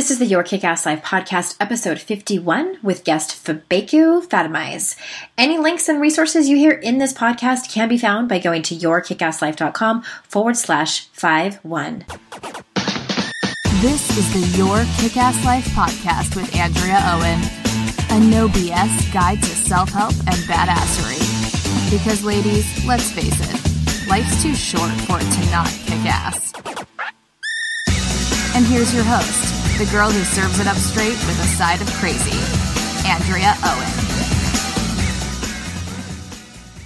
This is the Your Kick-Ass Life podcast, episode 51, with guest Fabeku Fatunmise. Any links and resources you hear in this podcast can be found by going to yourkickasslife.com forward slash 51. This is the Your Kick-Ass Life podcast with Andrea Owen, a no BS guide to self-help and badassery. Because ladies, let's face it, life's too short for it to not kick ass. And here's your host, the girl who serves it up straight with a side of crazy, Andrea Owen.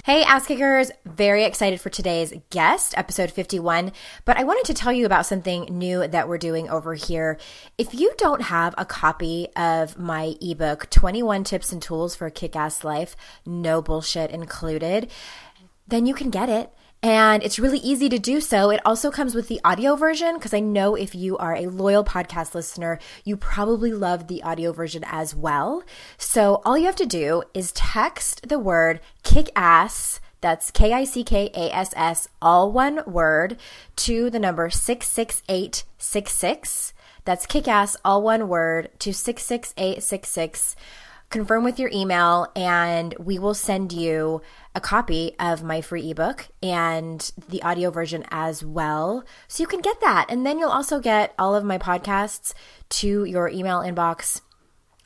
Hey, ass kickers! Very excited for today's guest, episode 51. But I wanted to tell you about something new that we're doing over here. If you don't have a copy of my ebook, 21 Tips and Tools for a Kick Ass Life, no bullshit included, then you can get it and it's really easy to do so. It also comes with the audio version because I know if you are a loyal podcast listener, you probably love the audio version as well. So all you have to do is text the word kick ass. That's K I C K A S S, all one word, to the number 66866. That's kick ass, all one word, to 66866 confirm with your email, and we will send you a copy of my free ebook and the audio version as well. So you can get that. And then you'll also get all of my podcasts to your email inbox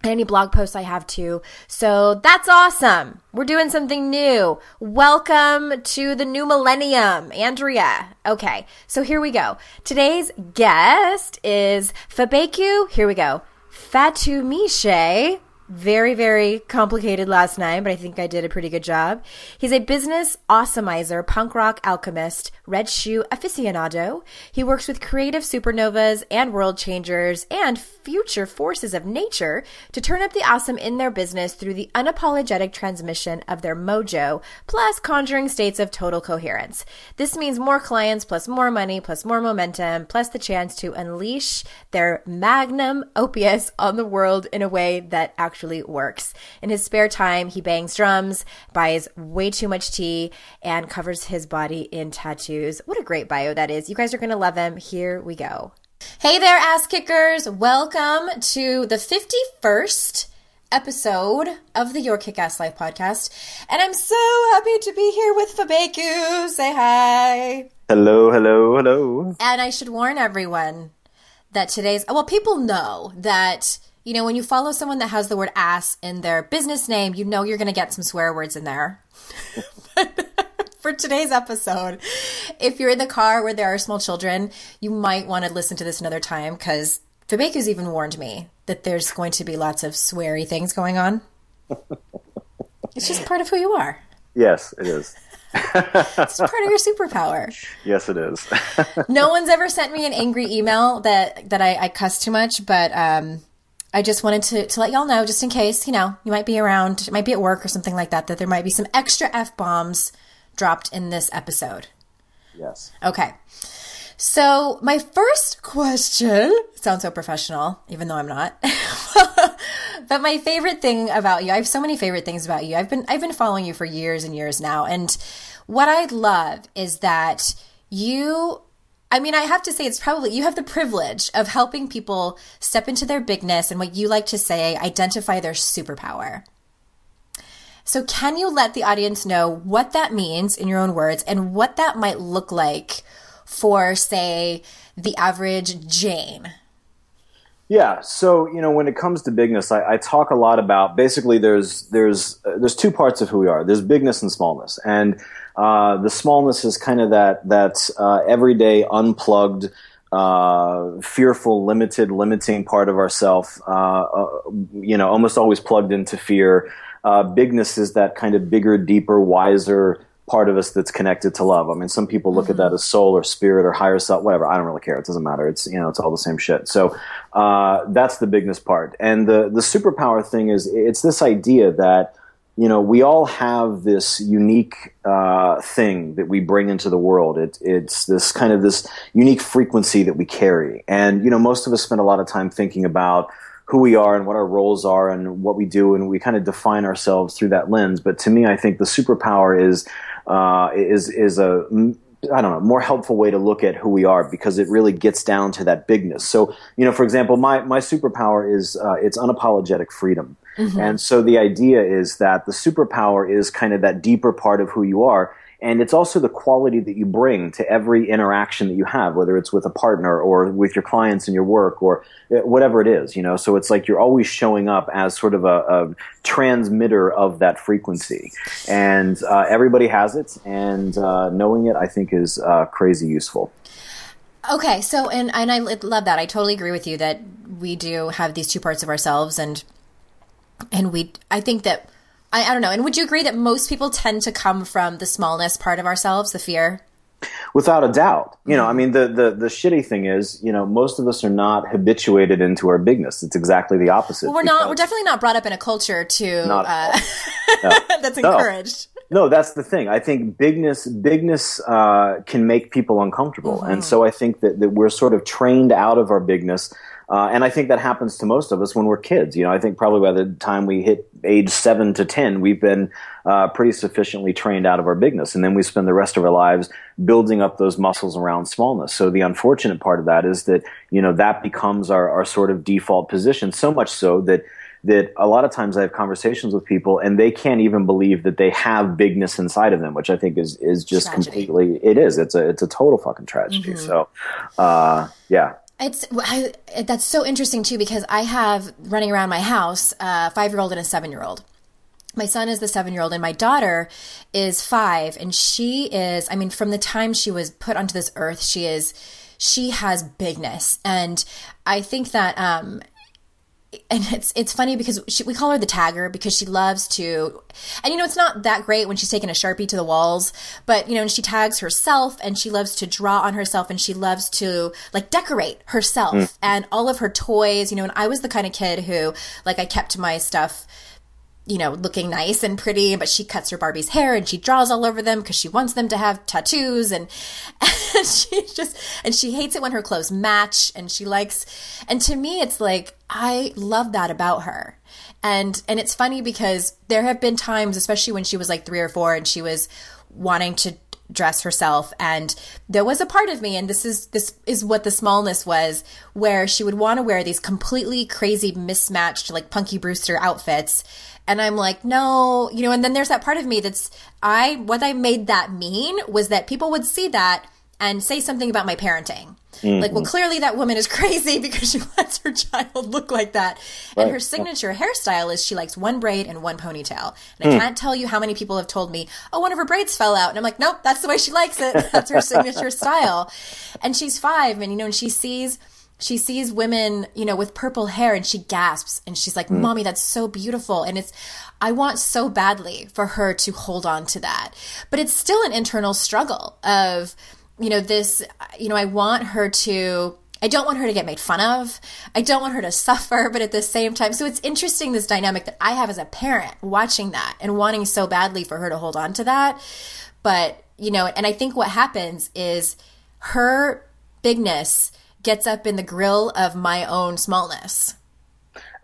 and any blog posts I have too. So that's awesome. We're doing something new. Welcome to the new millennium, Andrea. Okay, so here we go. Today's guest is Fabeku. Here we go. Fatumishe very, very complicated last night, but I think I did a pretty good job. He's a business awesomizer, punk rock alchemist, red shoe aficionado. He works with creative supernovas and world changers and future forces of nature to turn up the awesome in their business through the unapologetic transmission of their mojo, plus conjuring states of total coherence. This means more clients, plus more money, plus more momentum, plus the chance to unleash their magnum opus on the world in a way that actually actually works. In his spare time, he bangs drums, buys way too much tea, and covers his body in tattoos. What a great bio that is. You guys are going to love him. Here we go. Hey there, ass kickers. Welcome to the 51st episode of the Your Kick Ass Life podcast. And I'm so happy to be here with Fabeku. Say hi. Hello, hello, hello. And I should warn everyone that today's, well, people know that you know, when you follow someone that has the word ass in their business name, you know you're going to get some swear words in there. for today's episode, if you're in the car where there are small children, you might want to listen to this another time because Fabeku's even warned me that there's going to be lots of sweary things going on. it's just part of who you are. Yes, it is. it's part of your superpower. Yes, it is. no one's ever sent me an angry email that that I, I cuss too much, but um, I just wanted to, to let y'all know, just in case, you know, you might be around, might be at work or something like that, that there might be some extra F bombs dropped in this episode. Yes. Okay. So, my first question sounds so professional, even though I'm not. but my favorite thing about you, I have so many favorite things about you. I've been I've been following you for years and years now, and what I love is that you I mean, I have to say, it's probably you have the privilege of helping people step into their bigness and what you like to say, identify their superpower. So, can you let the audience know what that means in your own words and what that might look like for, say, the average Jane? Yeah. So you know, when it comes to bigness, I, I talk a lot about basically there's there's uh, there's two parts of who we are. There's bigness and smallness, and uh, the smallness is kind of that that uh, everyday unplugged. Uh, fearful, limited, limiting part of ourself, uh, uh, you know, almost always plugged into fear. bigness is that kind of bigger, deeper, wiser, part of us that's connected to love. I mean, some people look mm-hmm. at that as soul or spirit or higher self, whatever. I don't really care. It doesn't matter. It's, you know, it's all the same shit. So, uh, that's the bigness part. And the, the superpower thing is it's this idea that, you know, we all have this unique, uh, thing that we bring into the world. It, it's this kind of this unique frequency that we carry. And, you know, most of us spend a lot of time thinking about, who we are and what our roles are and what we do, and we kind of define ourselves through that lens. But to me, I think the superpower is uh, is is a I don't know, more helpful way to look at who we are because it really gets down to that bigness. So, you know, for example, my, my superpower is, uh, it's unapologetic freedom. Mm-hmm. And so the idea is that the superpower is kind of that deeper part of who you are. And it's also the quality that you bring to every interaction that you have, whether it's with a partner or with your clients in your work or uh, whatever it is, you know. So it's like you're always showing up as sort of a, a transmitter of that frequency. And uh, everybody has it, and uh, knowing it, I think, is uh, crazy useful. Okay, so and and I love that. I totally agree with you that we do have these two parts of ourselves, and and we. I think that I, I don't know. And would you agree that most people tend to come from the smallness part of ourselves, the fear? Without a doubt. You know, I mean, the, the, the shitty thing is, you know, most of us are not habituated into our bigness. It's exactly the opposite. Well, we're not, we're definitely not brought up in a culture to, uh, no. that's encouraged. No. no. that's the thing. I think bigness, bigness, uh, can make people uncomfortable. Mm-hmm. And so I think that, that we're sort of trained out of our bigness uh, and I think that happens to most of us when we're kids. You know, I think probably by the time we hit age seven to 10, we've been uh, pretty sufficiently trained out of our bigness. And then we spend the rest of our lives building up those muscles around smallness. So the unfortunate part of that is that, you know, that becomes our, our sort of default position, so much so that that a lot of times I have conversations with people and they can't even believe that they have bigness inside of them, which I think is is just tragedy. completely it is. It's a it's a total fucking tragedy. Mm-hmm. So uh, yeah. It's I, that's so interesting too because I have running around my house a five year old and a seven year old. My son is the seven year old, and my daughter is five, and she is. I mean, from the time she was put onto this earth, she is. She has bigness, and I think that um, and it's it's funny because she, we call her the tagger because she loves to and you know it's not that great when she's taking a sharpie to the walls but you know and she tags herself and she loves to draw on herself and she loves to like decorate herself mm. and all of her toys you know and I was the kind of kid who like I kept my stuff you know, looking nice and pretty, but she cuts her Barbie's hair and she draws all over them because she wants them to have tattoos and, and she just, and she hates it when her clothes match and she likes, and to me, it's like, I love that about her. And, and it's funny because there have been times, especially when she was like three or four and she was wanting to dress herself and there was a part of me and this is this is what the smallness was where she would want to wear these completely crazy mismatched like punky brewster outfits and I'm like, no, you know, and then there's that part of me that's, I, what I made that mean was that people would see that and say something about my parenting. Mm-hmm. Like, well, clearly that woman is crazy because she lets her child look like that. Right. And her signature hairstyle is she likes one braid and one ponytail. And I mm. can't tell you how many people have told me, oh, one of her braids fell out. And I'm like, nope, that's the way she likes it. That's her signature style. And she's five, and you know, and she sees she sees women, you know, with purple hair and she gasps and she's like, mm. Mommy, that's so beautiful. And it's, I want so badly for her to hold on to that. But it's still an internal struggle of, you know, this, you know, I want her to, I don't want her to get made fun of. I don't want her to suffer, but at the same time, so it's interesting this dynamic that I have as a parent watching that and wanting so badly for her to hold on to that. But, you know, and I think what happens is her bigness gets up in the grill of my own smallness.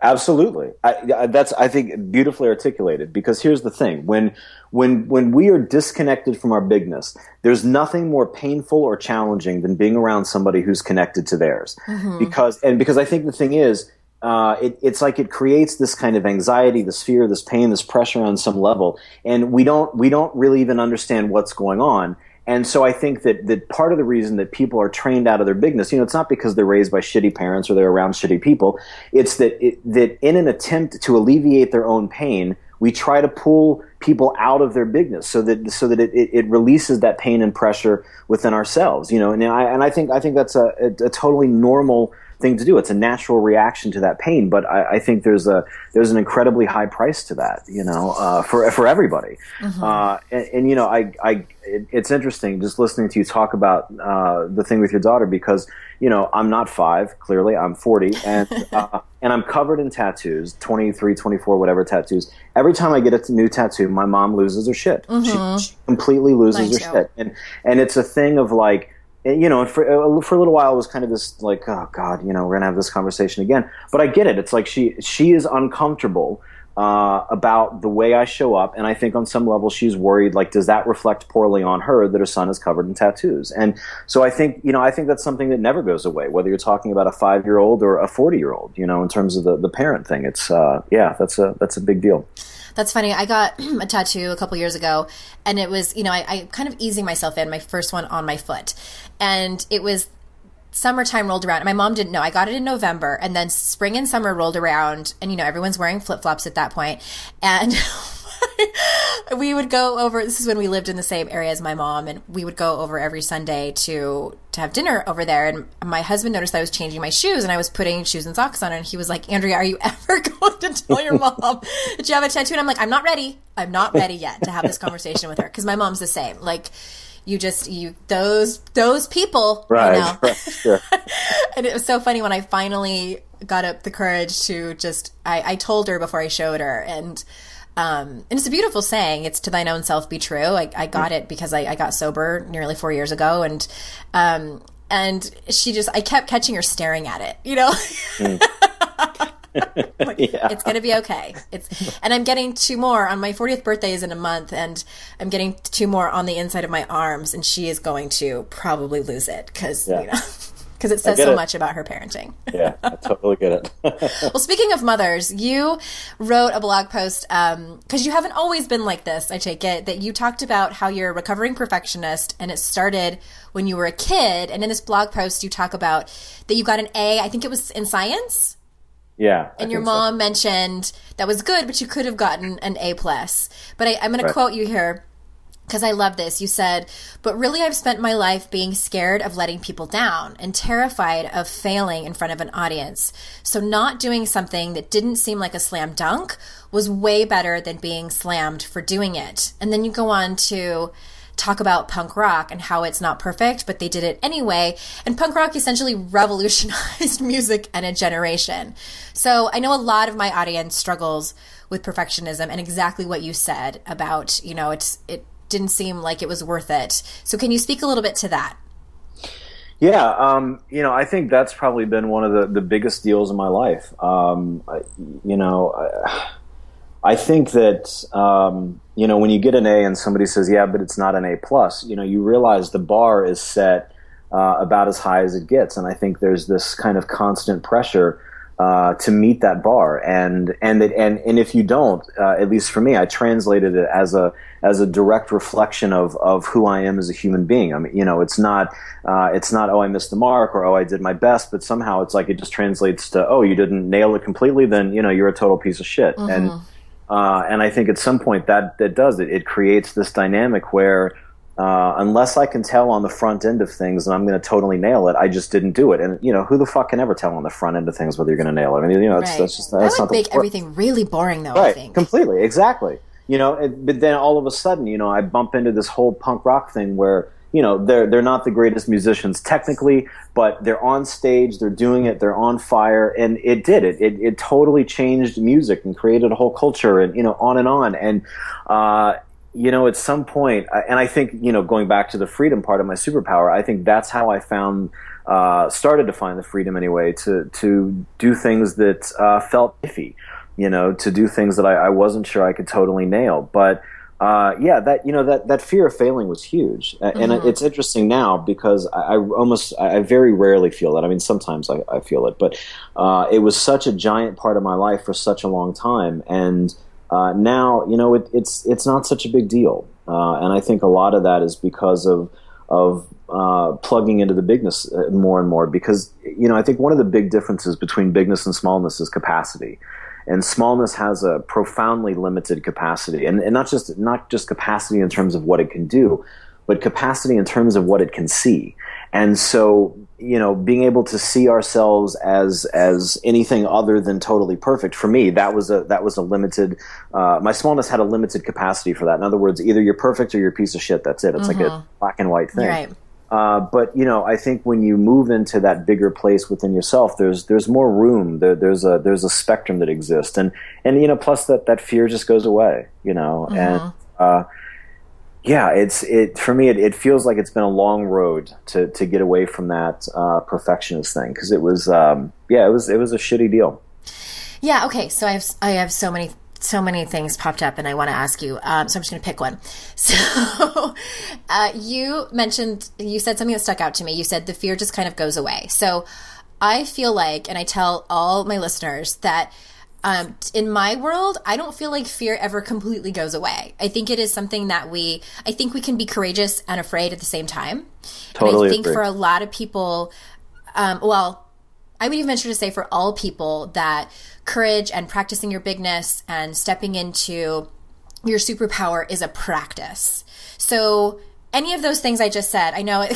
Absolutely, I, that's I think beautifully articulated. Because here's the thing: when when when we are disconnected from our bigness, there's nothing more painful or challenging than being around somebody who's connected to theirs. Mm-hmm. Because and because I think the thing is, uh, it, it's like it creates this kind of anxiety, this fear, this pain, this pressure on some level, and we don't we don't really even understand what's going on. And so I think that, that part of the reason that people are trained out of their bigness, you know, it's not because they're raised by shitty parents or they're around shitty people. It's that, it, that in an attempt to alleviate their own pain, we try to pull people out of their bigness so that so that it, it, releases that pain and pressure within ourselves, you know. And I and I think I think that's a, a, a totally normal thing to do. It's a natural reaction to that pain, but I, I think there's a there's an incredibly high price to that, you know, uh, for for everybody. Mm-hmm. Uh, and, and, you know, I I it, it's interesting just listening to you talk about uh, the thing with your daughter because you know I'm not five, clearly I'm 40, and uh, and I'm covered in tattoos, 23, 24, whatever tattoos. Every time I get a new tattoo, my mom loses her shit. Mm-hmm. She, she, completely loses her shit, and and it's a thing of like you know, for uh, for a little while it was kind of this like, oh God, you know, we're gonna have this conversation again. But I get it. It's like she she is uncomfortable uh, about the way I show up, and I think on some level she's worried. Like, does that reflect poorly on her that her son is covered in tattoos? And so I think you know I think that's something that never goes away, whether you're talking about a five year old or a forty year old. You know, in terms of the the parent thing, it's uh, yeah, that's a that's a big deal. That's funny. I got a tattoo a couple years ago, and it was, you know, I, I kind of easing myself in, my first one on my foot. And it was summertime rolled around. and My mom didn't know. I got it in November, and then spring and summer rolled around, and you know everyone's wearing flip flops at that point, and. we would go over this is when we lived in the same area as my mom and we would go over every sunday to to have dinner over there. And my husband noticed i was changing my shoes and i was putting shoes and socks on and he was like andrea are you ever going to tell your mom that you have a tattoo? And i'm like i'm not ready. I'm not ready yet to have this conversation with her because my mom's the same. Like you just you those those people right, you know? right and it was so funny when i finally got up the courage to just i, I told her before i showed her and um, and it's a beautiful saying. It's to thine own self be true. I, I got it because I, I, got sober nearly four years ago, and um, and she just I kept catching her staring at it. You know, mm. like, yeah. it's gonna be okay. It's and I'm getting two more on my 40th birthday is in a month, and I'm getting two more on the inside of my arms, and she is going to probably lose it because yeah. you know because it says so it. much about her parenting. yeah, I totally get it. well, speaking of mothers, you wrote a blog post because um, you haven't always been like this. I take it that you talked about how you're a recovering perfectionist, and it started when you were a kid. And in this blog post, you talk about that you got an A. I think it was in science. Yeah, and your mom so. mentioned that was good, but you could have gotten an A plus. But I, am going right. to quote you here because I love this. You said, but really, I've spent my life being scared of letting people down and terrified of failing in front of an audience. So, not doing something that didn't seem like a slam dunk was way better than being slammed for doing it. And then you go on to talk about punk rock and how it's not perfect, but they did it anyway. And punk rock essentially revolutionized music and a generation. So, I know a lot of my audience struggles with perfectionism and exactly what you said about, you know, it's, it, didn't seem like it was worth it. So, can you speak a little bit to that? Yeah, um, you know, I think that's probably been one of the, the biggest deals in my life. Um, I, you know, I, I think that um, you know when you get an A and somebody says, "Yeah, but it's not an A plus," you know, you realize the bar is set uh, about as high as it gets, and I think there's this kind of constant pressure uh, to meet that bar. And and that and and if you don't, uh, at least for me, I translated it as a as a direct reflection of of who I am as a human being. I mean, you know, it's not uh, it's not oh I missed the mark or oh I did my best, but somehow it's like it just translates to oh you didn't nail it completely, then you know you're a total piece of shit. Mm-hmm. And uh, and I think at some point that that does it. It creates this dynamic where uh, unless I can tell on the front end of things and I'm going to totally nail it, I just didn't do it. And you know, who the fuck can ever tell on the front end of things whether you're going to nail it? I mean, you know, right. that's just that's that would make everything really boring, though. Right, I think completely, exactly. You know, it, but then all of a sudden, you know, I bump into this whole punk rock thing where you know they're they're not the greatest musicians technically, but they're on stage, they're doing it, they're on fire, and it did it. It, it totally changed music and created a whole culture, and you know, on and on. And uh, you know, at some point, and I think, you know, going back to the freedom part of my superpower, I think that's how I found, uh, started to find the freedom anyway to, to do things that, uh, felt iffy, you know, to do things that I, I wasn't sure I could totally nail. But, uh, yeah, that, you know, that, that fear of failing was huge. Mm-hmm. And it's interesting now because I, I, almost, I very rarely feel that. I mean, sometimes I, I feel it, but, uh, it was such a giant part of my life for such a long time. And, uh, now, you know, it, it's it's not such a big deal, uh, and I think a lot of that is because of of uh, plugging into the bigness uh, more and more. Because you know, I think one of the big differences between bigness and smallness is capacity, and smallness has a profoundly limited capacity, and, and not just not just capacity in terms of what it can do, but capacity in terms of what it can see. And so, you know, being able to see ourselves as as anything other than totally perfect for me, that was a that was a limited. Uh, my smallness had a limited capacity for that. In other words, either you're perfect or you're a piece of shit. That's it. It's mm-hmm. like a mm-hmm. black and white thing. Right. Uh, but you know, I think when you move into that bigger place within yourself, there's there's more room. There, there's a there's a spectrum that exists, and and you know, plus that that fear just goes away. You know, mm-hmm. and uh, yeah, it's it for me. It, it, feels like it's been a long road to to get away from that uh, perfectionist thing because it was um, yeah, it was it was a shitty deal. Yeah. Okay. So I have I have so many so many things popped up and I want to ask you. Um, so I'm just going to pick one. So uh, you mentioned, you said something that stuck out to me. You said the fear just kind of goes away. So I feel like, and I tell all my listeners that um, in my world, I don't feel like fear ever completely goes away. I think it is something that we, I think we can be courageous and afraid at the same time. Totally and I think agree. for a lot of people, um, well, I would even venture to say for all people that courage and practicing your bigness and stepping into your superpower is a practice. So any of those things I just said, I know it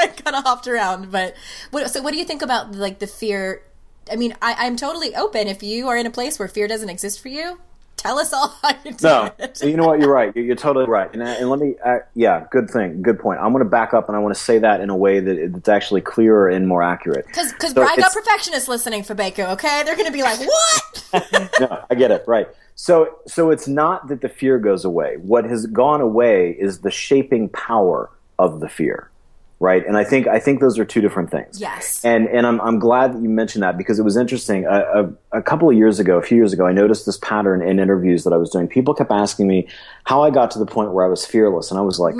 I kind of hopped around, but what, so what do you think about like the fear? I mean, I, I'm totally open. If you are in a place where fear doesn't exist for you, tell us all how you do No, it. you know what? You're right. You're, you're totally right. And, and let me, uh, yeah, good thing, good point. I'm going to back up and I want to say that in a way that it's actually clearer and more accurate. Because because So I got perfectionists listening Fabeku, okay? They're going to be like, what? no, I get it. Right. So, so it's not that the fear goes away. What has gone away is the shaping power of the fear. Right. And I think, I think those are two different things. Yes. And, and I'm, I'm glad that you mentioned that because it was interesting. A, a, a couple of years ago, a few years ago, I noticed this pattern in interviews that I was doing. People kept asking me how I got to the point where I was fearless. And I was like,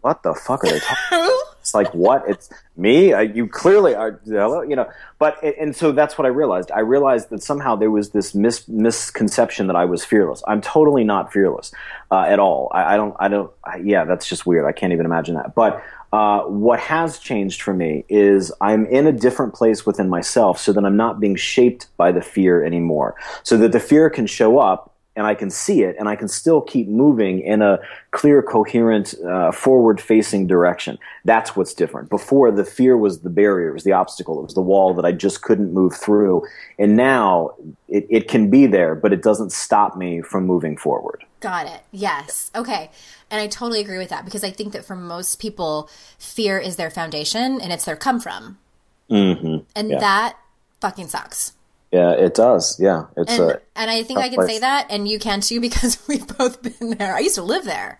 what the fuck are they talking about? It's like, what? It's me? Uh, you clearly are, hello? you know. But, and so that's what I realized. I realized that somehow there was this mis- misconception that I was fearless. I'm totally not fearless uh, at all. I, I don't, I don't, I, yeah, that's just weird. I can't even imagine that. But uh, what has changed for me is I'm in a different place within myself so that I'm not being shaped by the fear anymore. So that the fear can show up and I can see it and I can still keep moving in a clear, coherent, uh, forward facing direction. That's what's different. Before the fear was the barrier, it was the obstacle, it was the wall that I just couldn't move through. And now it, it can be there, but it doesn't stop me from moving forward. Got it. Yes. Okay. And I totally agree with that because I think that for most people, fear is their foundation and it's their come from. Mm-hmm. And Yeah. that fucking sucks. Yeah, it does. Yeah, it's And, a and I think I can say that, and you can too, because we've both been there. I used to live there.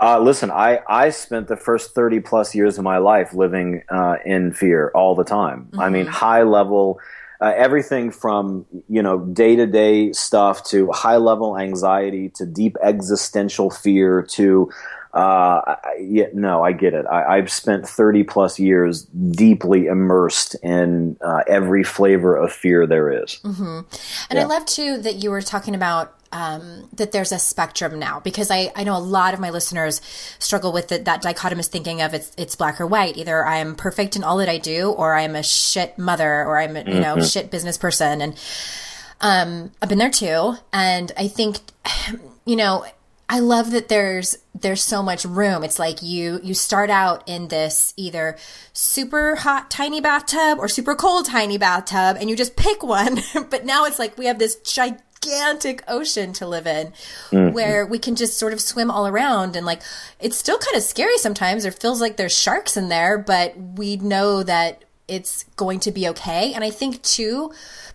Uh, listen, I, I spent the first 30 plus years of my life living uh, in fear all the time. I mean, high level, uh, everything from, you know, day to day stuff to high level anxiety to deep existential fear to, uh, I, yeah, no, I get it. I, I've spent 30 plus years deeply immersed in uh, every flavor of fear there is. And I love too that you were talking about um, that there's a spectrum now because I, I know a lot of my listeners struggle with the, that dichotomous thinking of it's it's black or white. Either I am perfect in all that I do, or I'm a shit mother, or I'm a you know shit business person. And um, I've been there too, and I think you know I love that there's there's so much room. It's like you you start out in this either super hot tiny bathtub or super cold tiny bathtub and you just pick one. but now it's like we have this gigantic ocean to live in mm-hmm. where we can just sort of swim all around and like it's still kind of scary sometimes. It feels like there's sharks in there, but we know that it's going to be okay. And I think too,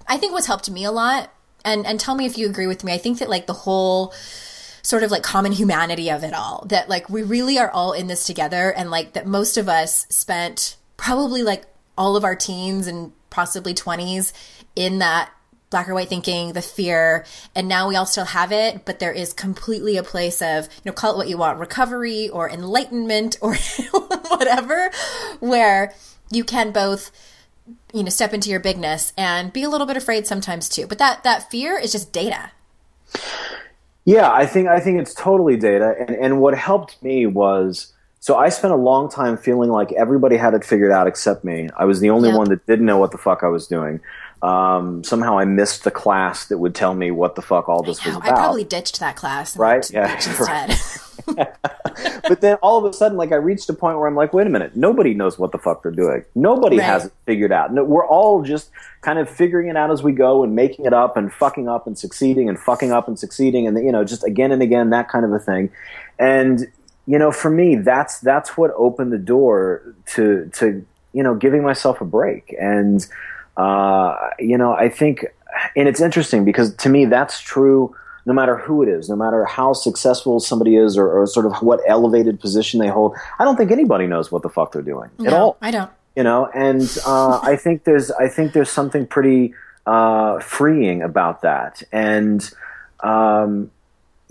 I think what's helped me a lot and and tell me if you agree with me. I think that like the whole sort of like common humanity of it all that like we really are all in this together and like that most of us spent probably like all of our teens and possibly 20s in that black or white thinking the fear and now we all still have it but there is completely a place of you know call it what you want recovery or enlightenment or whatever where you can both you know step into your bigness and be a little bit afraid sometimes too. But that that fear is just data Yeah, I think I think it's totally data, and and what helped me was so I spent a long time feeling like everybody had it figured out except me. I was the only Yep. one that didn't know what the fuck I was doing. Um, somehow I missed the class that would tell me what the fuck all this was about. I probably ditched that class. Right? Yeah, right. but then all of a sudden, like I reached a point where I'm like, wait a minute, nobody knows what the fuck they're doing. Nobody Right. has it figured out. No, we're all just kind of figuring it out as we go and making it up and fucking up and succeeding and fucking up and succeeding and you know just again and again that kind of a thing. And you know, for me, that's that's what opened the door to to you know giving myself a break and uh, you know I think and it's interesting because to me that's true no matter who it is, no matter how successful somebody is or, or sort of what elevated position they hold. I don't think anybody knows what the fuck they're doing at all I don't. you know and uh, i think there's i think there's something pretty uh, freeing about that. And um,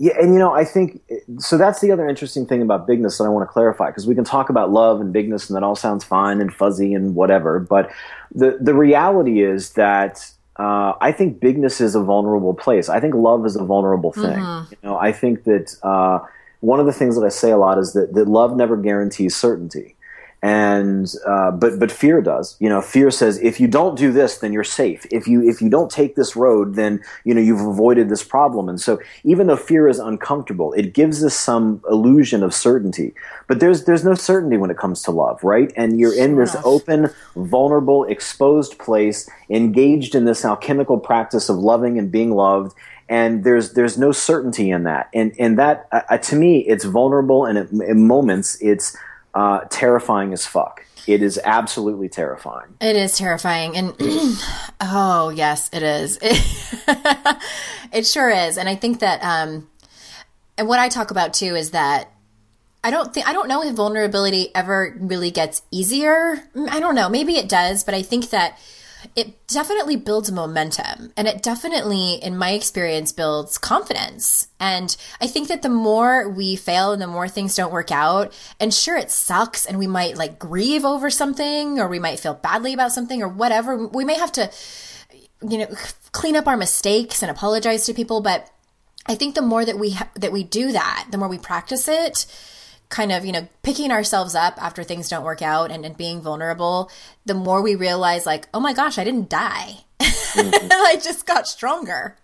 yeah, and you know, I think so. That's the other interesting thing about bigness that I want to clarify because we can talk about love and bigness, and that all sounds fine and fuzzy and whatever. But the the reality is that uh, I think bigness is a vulnerable place. I think love is a vulnerable thing. Mm-hmm. You know, I think that uh, one of the things that I say a lot is that that love never guarantees certainty and uh, but but fear does. You know fear says if you don't do this then you're safe. If you if you don't take this road then you know you've avoided this problem. And so even though fear is uncomfortable it gives us some illusion of certainty. But there's there's no certainty when it comes to love right? And you're in this open vulnerable exposed place engaged in this alchemical practice of loving and being loved. And there's there's no certainty in that. And and that uh, to me it's vulnerable. And it, in moments it's uh, terrifying as fuck. It is absolutely terrifying. It is terrifying. And oh, yes, it is. It, it sure is. And I think that, um, and what I talk about too is that I don't think, I don't know if vulnerability ever really gets easier. I don't know. Maybe it does, but I think that it definitely builds momentum and it definitely in my experience builds confidence. And i think that the more we fail and the more things don't work out and sure it sucks and we might like grieve over something or we might feel badly about something or whatever. We may have to you know clean up our mistakes and apologize to people but i think the more that we ha- that we do that the more we practice it kind of, you know, picking ourselves up after things don't work out and, and being vulnerable, the more we realize, like, oh my gosh, I didn't die. Mm-hmm. I just got stronger.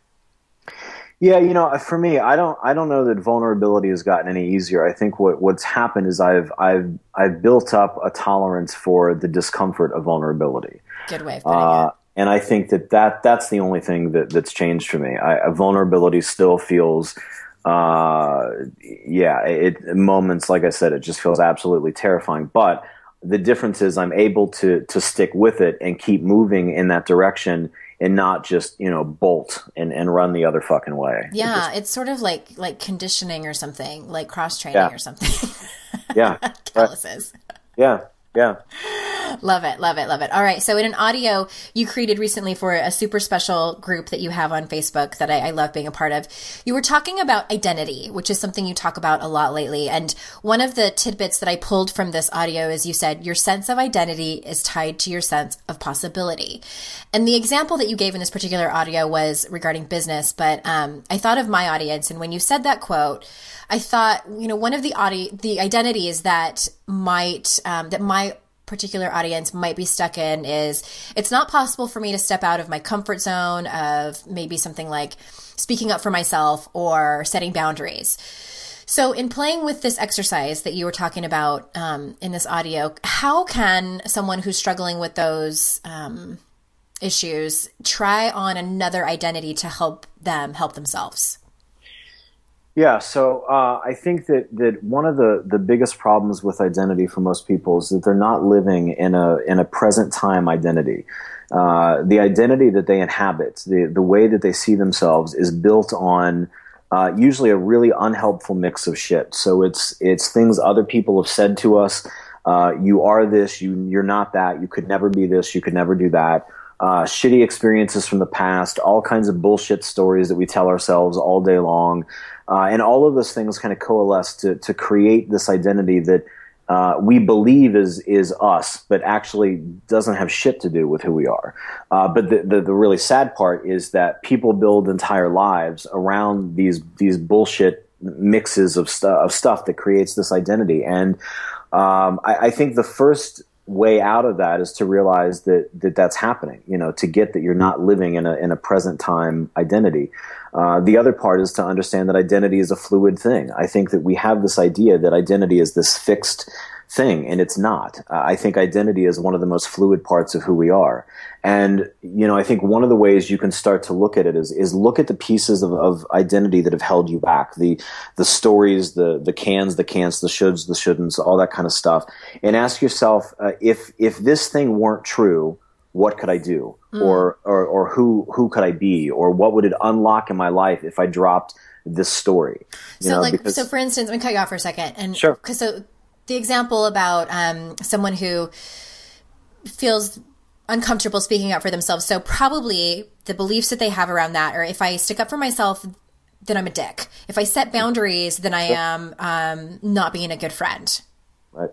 Yeah, you know, for me, I don't, I don't know that vulnerability has gotten any easier. I think what, what's happened is I've, I've, I've built up a tolerance for the discomfort of vulnerability. Good way of putting uh, it. And I think that, that that's the only thing that, that's changed for me. I, vulnerability still feels uh, yeah, it moments like I said, it just feels absolutely terrifying. But the difference is I'm able to to stick with it and keep moving in that direction and not just you know bolt and, and run the other fucking way. Yeah, it just, it's sort of like like conditioning or something, like cross training yeah. or something. yeah, calluses. Yeah, yeah. Love it, love it, love it. All right. So, in an audio you created recently for a super special group that you have on Facebook that I, I, love being a part of, you were talking about identity, which is something you talk about a lot lately. And one of the tidbits that I pulled from this audio is you said your sense of identity is tied to your sense of possibility. And the example that you gave in this particular audio was regarding business, but um, I thought of my audience. And when you said that quote, I thought, you know, one of the audi- the identities that might um, that my particular audience might be stuck in is it's not possible for me to step out of my comfort zone of maybe something like speaking up for myself or setting boundaries. So, in playing with this exercise that you were talking about um, in this audio, how can someone who's struggling with those um, issues try on another identity to help them help themselves? Yeah, so uh, I think that, that one of the, the biggest problems with identity for most people is that they're not living in a in a present time identity. Uh, the identity that they inhabit, the the way that they see themselves, is built on uh, usually a really unhelpful mix of shit. So it's it's things other people have said to us. Uh, you are this. You you're not that. You could never be this. You could never do that. Uh, shitty experiences from the past, all kinds of bullshit stories that we tell ourselves all day long. Uh, and all of those things kind of coalesce to, to create this identity that uh, we believe is is us, but actually doesn't have shit to do with who we are. Uh, but the, the, the really sad part is that people build entire lives around these these bullshit mixes of stuff of stuff that creates this identity. And um, I, I think the first way out of that is to realize that, that that's happening, you know, to get that you're not living in a, in a present time identity. Uh, the other part is to understand that identity is a fluid thing. I think that we have this idea that identity is this fixed thing, and it's not. Uh, I think identity is one of the most fluid parts of who we are. And, you know, I think one of the ways you can start to look at it is, is look at the pieces of, of identity that have held you back. The, the stories, the, the cans, the can'ts, the shoulds, the shouldn'ts, all that kind of stuff. And ask yourself, uh, if, if this thing weren't true, what could I do? Mm. Or, or, or who, who could I be? Or what would it unlock in my life if I dropped this story? You so, know, like, because, so for instance, let me cut you off for a second. And sure. Cause so the example about, um, someone who feels uncomfortable speaking up for themselves. So probably the beliefs that they have around that, or if I stick up for myself, then I'm a dick. If I set boundaries, then I am um, not being a good friend. Right.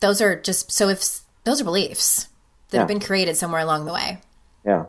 Those are just so if those are beliefs that yeah. have been created somewhere along the way. Yeah.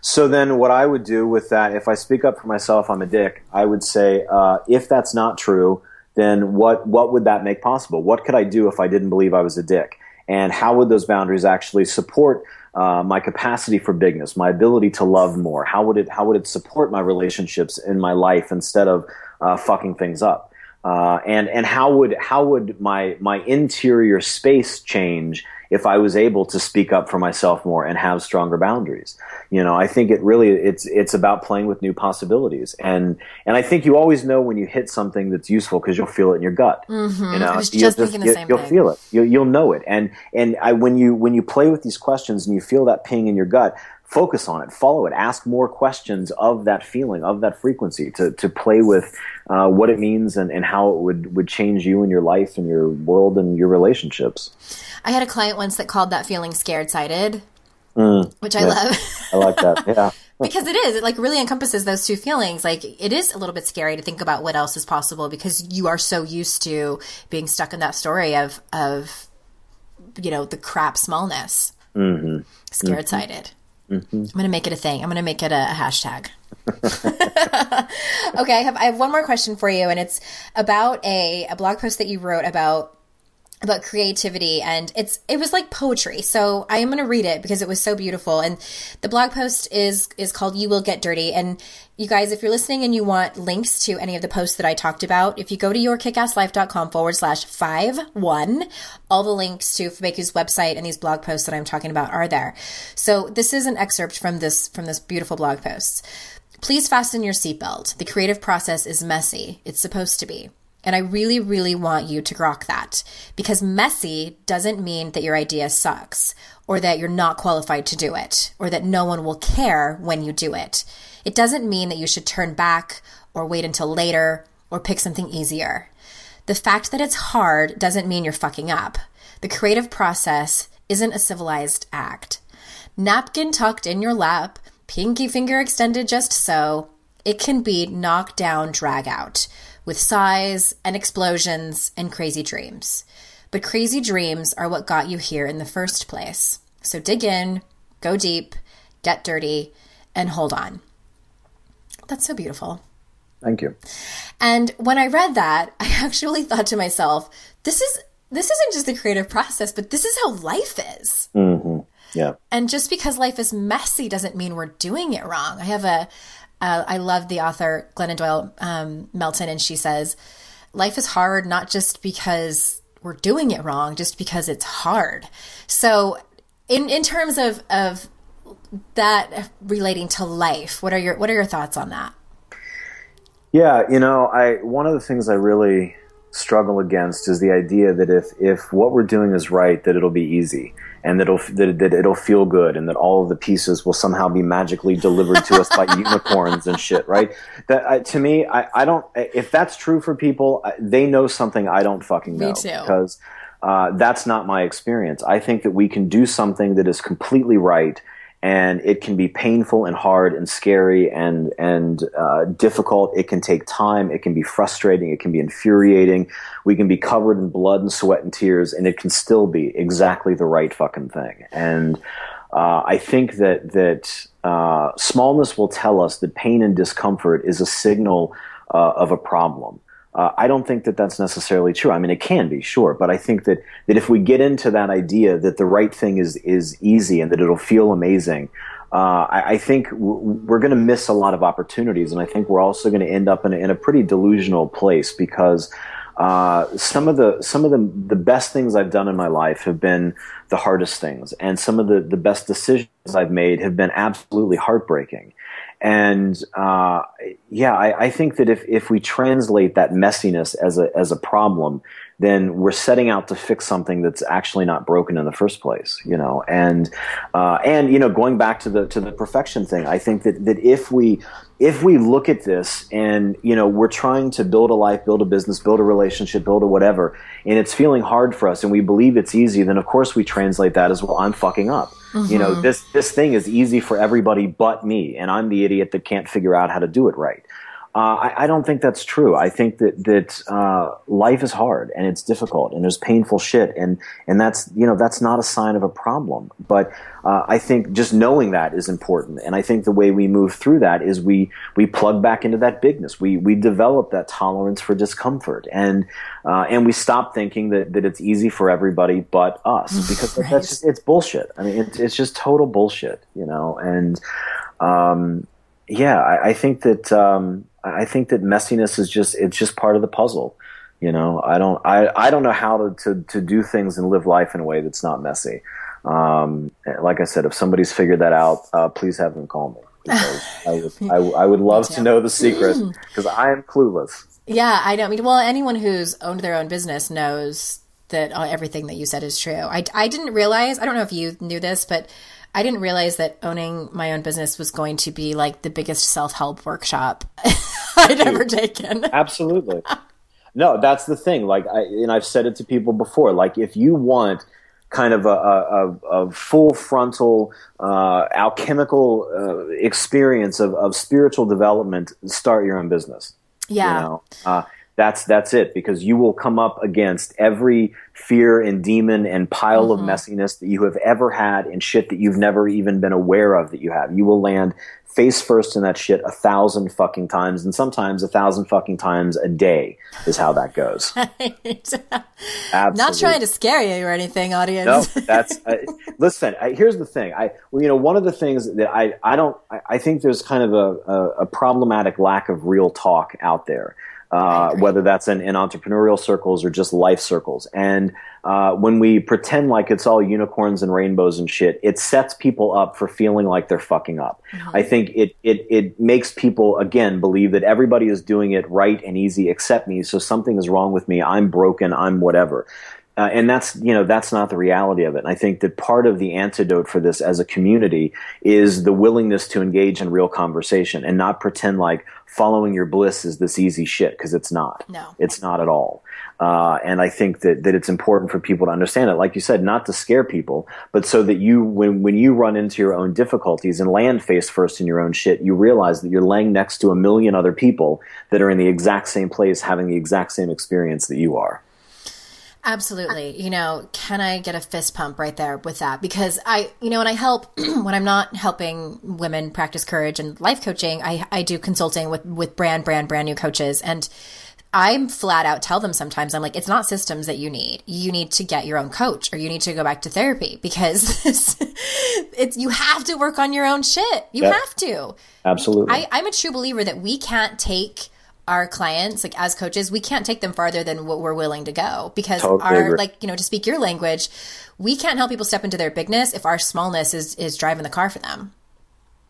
So then, what I would do with that, if I speak up for myself, I'm a dick. I would say, uh, if that's not true, then what what would that make possible? What could I do if I didn't believe I was a dick? And how would those boundaries actually support uh, my capacity for bigness, my ability to love more? How would it how would it support my relationships in my life instead of uh, fucking things up? Uh, and and how would how would my my interior space change if I was able to speak up for myself more and have stronger boundaries. You know, I think it really it's it's about playing with new possibilities, and and I think you always know when you hit something that's useful because you'll feel it in your gut. Mm-hmm. You know, just you'll the same you'll feel it. You'll, you'll know it, and and I, when you when you play with these questions and you feel that ping in your gut, focus on it, follow it, ask more questions of that feeling, of that frequency, to, to play with uh, what it means and, and how it would, would change you and your life and your world and your relationships. I had a client once that called that feeling scared sighted, mm, which I yeah. love. I like that. Yeah. because it is. It like really encompasses those two feelings. Like it is a little bit scary to think about what else is possible because you are so used to being stuck in that story of of you know the crap smallness. Mm-hmm. Scared sighted. Mm-hmm. Mm-hmm. I'm going to make it a thing. I'm going to make it a, a hashtag. okay, I have, I have one more question for you, and it's about a, a blog post that you wrote about about creativity and it's it was like poetry. So i am going to read it because it was so beautiful. And the blog post is is called you will get dirty. And you guys if you're listening and you want links to any of the posts that i talked about if you go to yourkickasslife.com forward slash five one all the links to Fabeku's website and these blog posts that i'm talking about are there. So this is an excerpt from this from this beautiful blog post. Please fasten your seatbelt. The creative process is messy. It's supposed to be and I really, really want you to grok that because messy doesn't mean that your idea sucks or that you're not qualified to do it or that no one will care when you do it. It doesn't mean that you should turn back or wait until later or pick something easier. The fact that it's hard doesn't mean you're fucking up. The creative process isn't a civilized act. Napkin tucked in your lap, pinky finger extended just so, it can be knock down, drag out with sighs and explosions and crazy dreams. But crazy dreams are what got you here in the first place. So dig in, go deep, get dirty, and hold on. That's so beautiful. Thank you. And when I read that, I actually thought to myself, this is this isn't just the creative process, but this is how life is. Mm-hmm. Yeah. And just because life is messy doesn't mean we're doing it wrong. I have a uh, I love the author Glennon Doyle um, Melton, and she says, "Life is hard not just because we're doing it wrong, just because it's hard." So, in in terms of of that relating to life, what are your what are your thoughts on that? Yeah, you know, I one of the things I really struggle against is the idea that if if what we're doing is right, that it'll be easy and that it'll that, that it'll feel good and that all of the pieces will somehow be magically delivered to us by unicorns and shit, right? That uh, to me, I, I don't. If that's true for people, they know something I don't fucking know me too. because uh, that's not my experience. I think that we can do something that is completely right and it can be painful and hard and scary and and uh, difficult. It can take time. It can be frustrating. It can be infuriating. We can be covered in blood and sweat and tears, and it can still be exactly the right fucking thing. And uh, I think that that uh, smallness will tell us that pain and discomfort is a signal uh, of a problem. Uh, I don't think that that's necessarily true. I mean, it can be, sure, but I think that, that if we get into that idea that the right thing is is easy and that it'll feel amazing, uh, I, I, think we're going to miss a lot of opportunities, and I think we're also going to end up in a, in a pretty delusional place because uh, some of the some of the the best things I've done in my life have been the hardest things, and some of the the best decisions I've made have been absolutely heartbreaking. And uh, yeah, I, I, think that if, if we translate that messiness as a as a problem, then we're setting out to fix something that's actually not broken in the first place. You know, and uh, and you know, going back to the to the perfection thing, I think that that if we if we look at this and you know we're trying to build a life build a business build a relationship build a whatever and it's feeling hard for us and we believe it's easy then of course we translate that as well i'm fucking up mm-hmm. you know mm-hmm. this this thing is easy for everybody but me and i'm the idiot that can't figure out how to do it right uh, I, I, don't think that's true. I think that that uh, life is hard and it's difficult and there's painful shit and and that's you know that's not a sign of a problem. But uh, I think just knowing that is important. And I think the way we move through that is we we plug back into that bigness. We we develop that tolerance for discomfort and uh, and we stop thinking that that it's easy for everybody but us because right. that's just, it's bullshit. I mean, it's it's just total bullshit, you know. And um, yeah, I, I think that. Um, I think that messiness is just it's just part of the puzzle. You know, I don't I, I don't know how to, to, to do things and live life in a way that's not messy. Um, like I said, if somebody's figured that out, uh, please have them call me. Because I would, I, I would love to know the secret because I am clueless. Yeah, I don't mean, well, anyone who's owned their own business knows that uh, everything that you said is true. I, I didn't realize, I don't know if you knew this, but I didn't realize that owning my own business was going to be like the biggest self help workshop I'd ever taken. Absolutely. No, that's the thing. Like, I, and I've said it to people before. Like, if you want kind of a, a, a full frontal uh, alchemical uh, experience of, of spiritual development, start your own business. Yeah. You know? uh, that's that's it because you will come up against every fear and demon and pile mm-hmm. of messiness that you have ever had and shit that you've never even been aware of that you have. You will land face first in that shit a thousand fucking times and sometimes a thousand fucking times a day is how that goes. Not trying to scare you or anything, audience. No, that's uh, listen. I, here's the thing. I, well, you know, one of the things that I, I don't, I, I think there's kind of a, a, a problematic lack of real talk out there uh, whether that's in, in, entrepreneurial circles or just life circles. And uh, when we pretend like it's all unicorns and rainbows and shit, it sets people up for feeling like they're fucking up. Mm-hmm. I think it, it it makes people again believe that everybody is doing it right and easy except me. So something is wrong with me. I'm broken. I'm whatever. Uh, and that's you know that's not the reality of it. And I think that part of the antidote for this as a community is the willingness to engage in real conversation and not pretend like following your bliss is this easy shit because it's not. No, it's not at all. Uh, and I think that, that it's important for people to understand it. Like you said, not to scare people, but so that you, when, when you run into your own difficulties and land face first in your own shit, you realize that you're laying next to a million other people that are in the exact same place having the exact same experience that you are. Absolutely. You know, can I get a fist pump right there with that? Because I, you know, when I help, when I'm not helping women practice courage and life coaching, I, I do consulting with, with brand, brand, brand new coaches. And I'm flat out tell them sometimes, I'm like, it's not systems that you need. You need to get your own coach or you need to go back to therapy because it's, you have to work on your own shit. You yep. have to. Absolutely. I, I'm a true believer that we can't take our clients like as coaches we can't take them farther than what we're willing to go because totally our agree. like you know to speak your language we can't help people step into their bigness if our smallness is is driving the car for them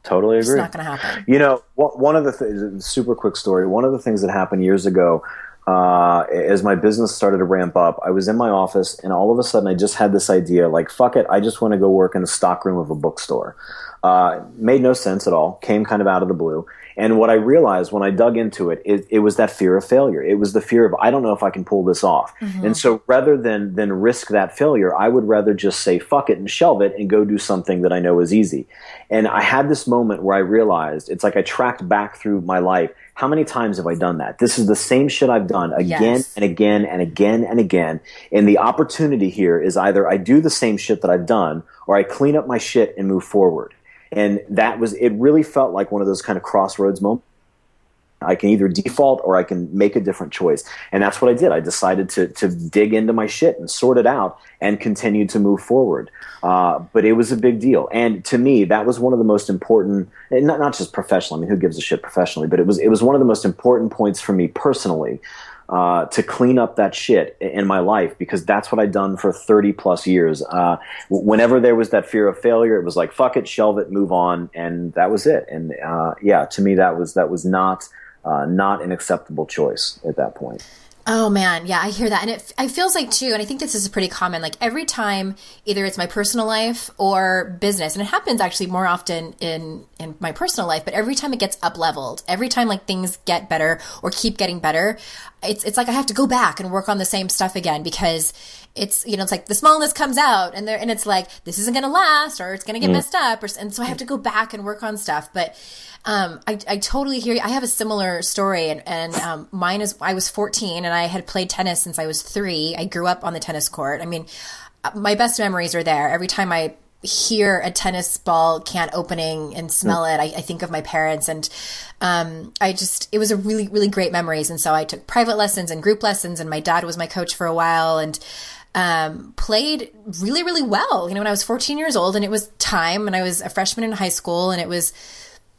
totally agree it's not going to happen you know one of the things super quick story one of the things that happened years ago uh, as my business started to ramp up, I was in my office and all of a sudden I just had this idea like, fuck it, I just want to go work in the stockroom of a bookstore. Uh, made no sense at all, came kind of out of the blue. And what I realized when I dug into it, it, it, was that fear of failure. It was the fear of I don't know if I can pull this off. Mm-hmm. And so rather than than risk that failure, I would rather just say fuck it and shelve it and go do something that I know is easy. And I had this moment where I realized it's like I tracked back through my life. How many times have I done that? This is the same shit I've done again yes. and again and again and again. And the opportunity here is either I do the same shit that I've done or I clean up my shit and move forward. And that was, it really felt like one of those kind of crossroads moments. I can either default or I can make a different choice. And that's what I did. I decided to, to dig into my shit and sort it out and continue to move forward. Uh, but it was a big deal. And to me, that was one of the most important, not, not just professional. I mean, who gives a shit professionally, but it was, it was one of the most important points for me personally uh, to clean up that shit in my life because that's what I'd done for 30 plus years. Uh, whenever there was that fear of failure, it was like, fuck it, shelve it, move on. And that was it. And, uh, yeah, to me, that was, that was not, uh, not an acceptable choice at that point. Oh man, yeah, I hear that, and it, it feels like too, and I think this is pretty common. Like every time, either it's my personal life or business, and it happens actually more often in in my personal life. But every time it gets up leveled, every time like things get better or keep getting better, it's it's like I have to go back and work on the same stuff again because it's you know it's like the smallness comes out and there and it's like this isn't going to last or it's going to get mm. messed up or and so I have to go back and work on stuff, but um, I, I totally hear you. I have a similar story, and, and um, mine is I was 14 and I had played tennis since I was three. I grew up on the tennis court. I mean, uh, my best memories are there. Every time I hear a tennis ball can opening and smell it, I, I think of my parents, and um, I just it was a really really great memories. And so I took private lessons and group lessons, and my dad was my coach for a while, and um, played really really well. You know, when I was 14 years old, and it was time, and I was a freshman in high school, and it was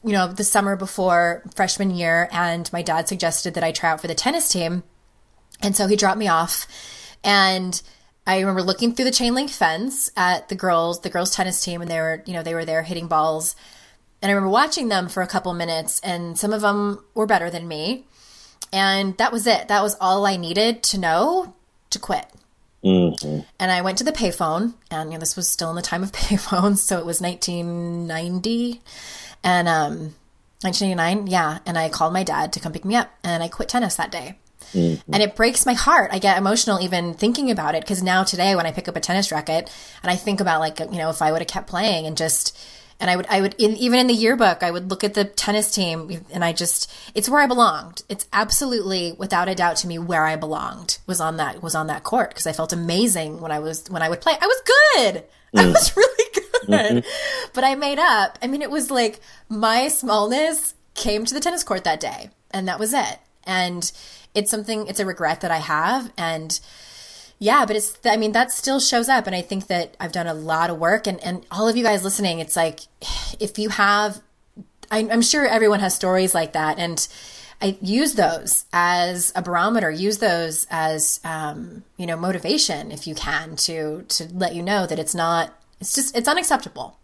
you know, the summer before freshman year, and my dad suggested that I try out for the tennis team. And so he dropped me off. And I remember looking through the chain link fence at the girls, the girls tennis team, and they were, you know, they were there hitting balls. And I remember watching them for a couple minutes, and some of them were better than me. And that was it. That was all I needed to know to quit. Mm-hmm. And I went to the payphone, and you know, this was still in the time of payphones, so it was 1990 and um, 1989, yeah. And I called my dad to come pick me up, and I quit tennis that day. Mm-hmm. And it breaks my heart. I get emotional even thinking about it because now today when I pick up a tennis racket and I think about like you know if I would have kept playing and just and I would I would in, even in the yearbook I would look at the tennis team and I just it's where I belonged. It's absolutely without a doubt to me where I belonged was on that was on that court because I felt amazing when I was when I would play. I was good. Mm. I was really good. Mm-hmm. But I made up. I mean, it was like my smallness came to the tennis court that day, and that was it. And it's something, it's a regret that I have. And yeah, but it's, I mean, that still shows up. And I think that I've done a lot of work. And, and all of you guys listening, it's like, if you have, I'm sure everyone has stories like that. And, I use those as a barometer. Use those as um, you know motivation if you can to to let you know that it's not it's just it's unacceptable.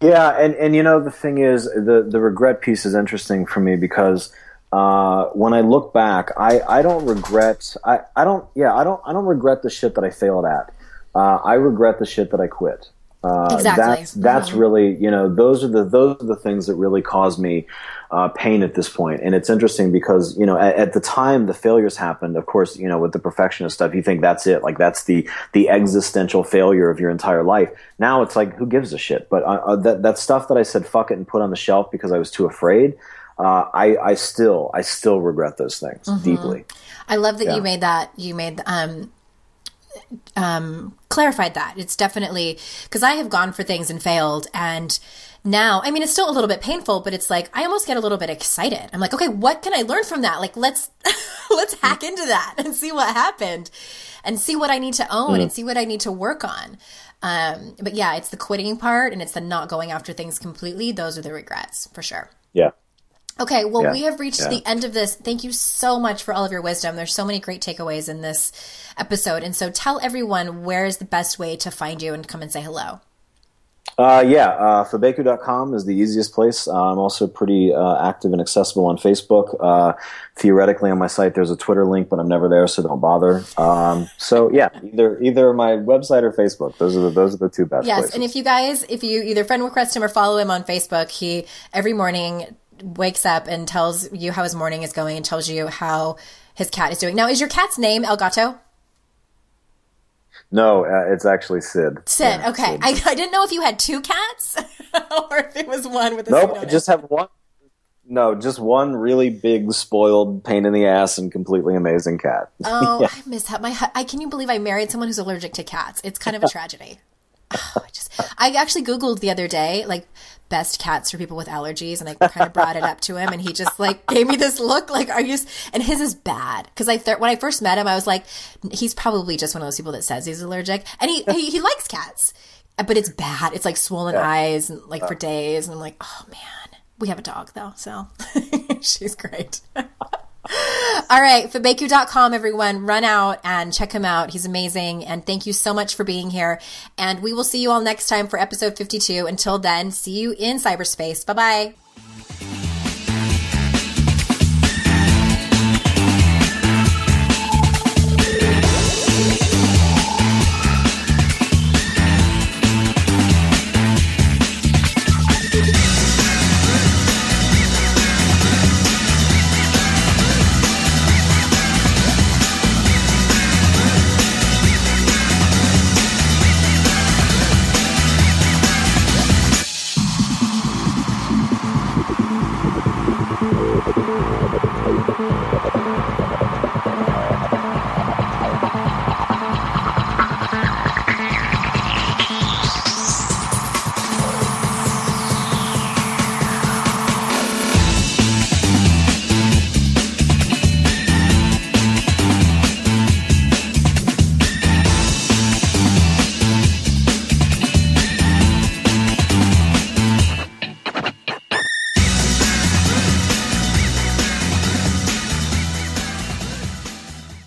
Yeah, and and you know the thing is the the regret piece is interesting for me because uh, when I look back, I, I don't regret I, I don't yeah I don't I don't regret the shit that I failed at. Uh, I regret the shit that I quit. Uh, exactly. That's that's mm-hmm. really you know those are the those are the things that really cause me uh, pain at this point. And it's interesting because you know at, at, the time the failures happened. Of course, you know with the perfectionist stuff, you think that's it, like that's the the existential failure of your entire life. Now it's like who gives a shit? But uh that that stuff that I said fuck it and put on the shelf because I was too afraid. Uh, I, I still I still regret those things mm-hmm. deeply. I love that yeah. you made that you made um, um, clarified that. It's definitely because I have gone for things and failed, and now, I mean, it's still a little bit painful, but it's like I almost get a little bit excited. I'm like, okay, what can I learn from that? Like, let's let's hack into that and see what happened, and see what I need to own mm. and see what I need to work on. Um, but yeah, it's the quitting part and it's the not going after things completely. Those are the regrets for sure. Yeah. Okay, well, yeah, we have reached yeah. the end of this. Thank you so much for all of your wisdom. There's so many great takeaways in this episode. And so tell everyone where is the best way to find you and come and say hello. Uh, yeah, uh, fabeku.com is the easiest place. Uh, I'm also pretty uh, active and accessible on Facebook. Uh, theoretically, on my site, there's a Twitter link, but I'm never there, so don't bother. Um, so yeah, either either my website or Facebook. Those are the those are the two best. Yes, places. and if you guys, if you either friend request him or follow him on Facebook, he every morning wakes up and tells you how his morning is going and tells you how his cat is doing. Now, is your cat's name El Gato? No, uh, it's actually Sid. Sid. Yeah, okay, Sid. I, I, didn't know if you had two cats or if it was one with. A nope, I just have one. No, just one really big, spoiled, pain in the ass, and completely amazing cat. Oh, yeah. I miss that. My, I can you believe I married someone who's allergic to cats? It's kind of a tragedy. oh, I just, I actually googled the other day, like best cats for people with allergies and I kind of brought it up to him and he just like gave me this look like are you and his is bad because I th- when I first met him I was like he's probably just one of those people that says he's allergic and he he, he likes cats but it's bad. It's like swollen yeah. eyes and like for days and I'm like oh man we have a dog though so she's great All right, fabeku.com, everyone. Run out and check him out. He's amazing. And thank you so much for being here. And we will see you all next time for episode 52. Until then, see you in cyberspace. Bye bye.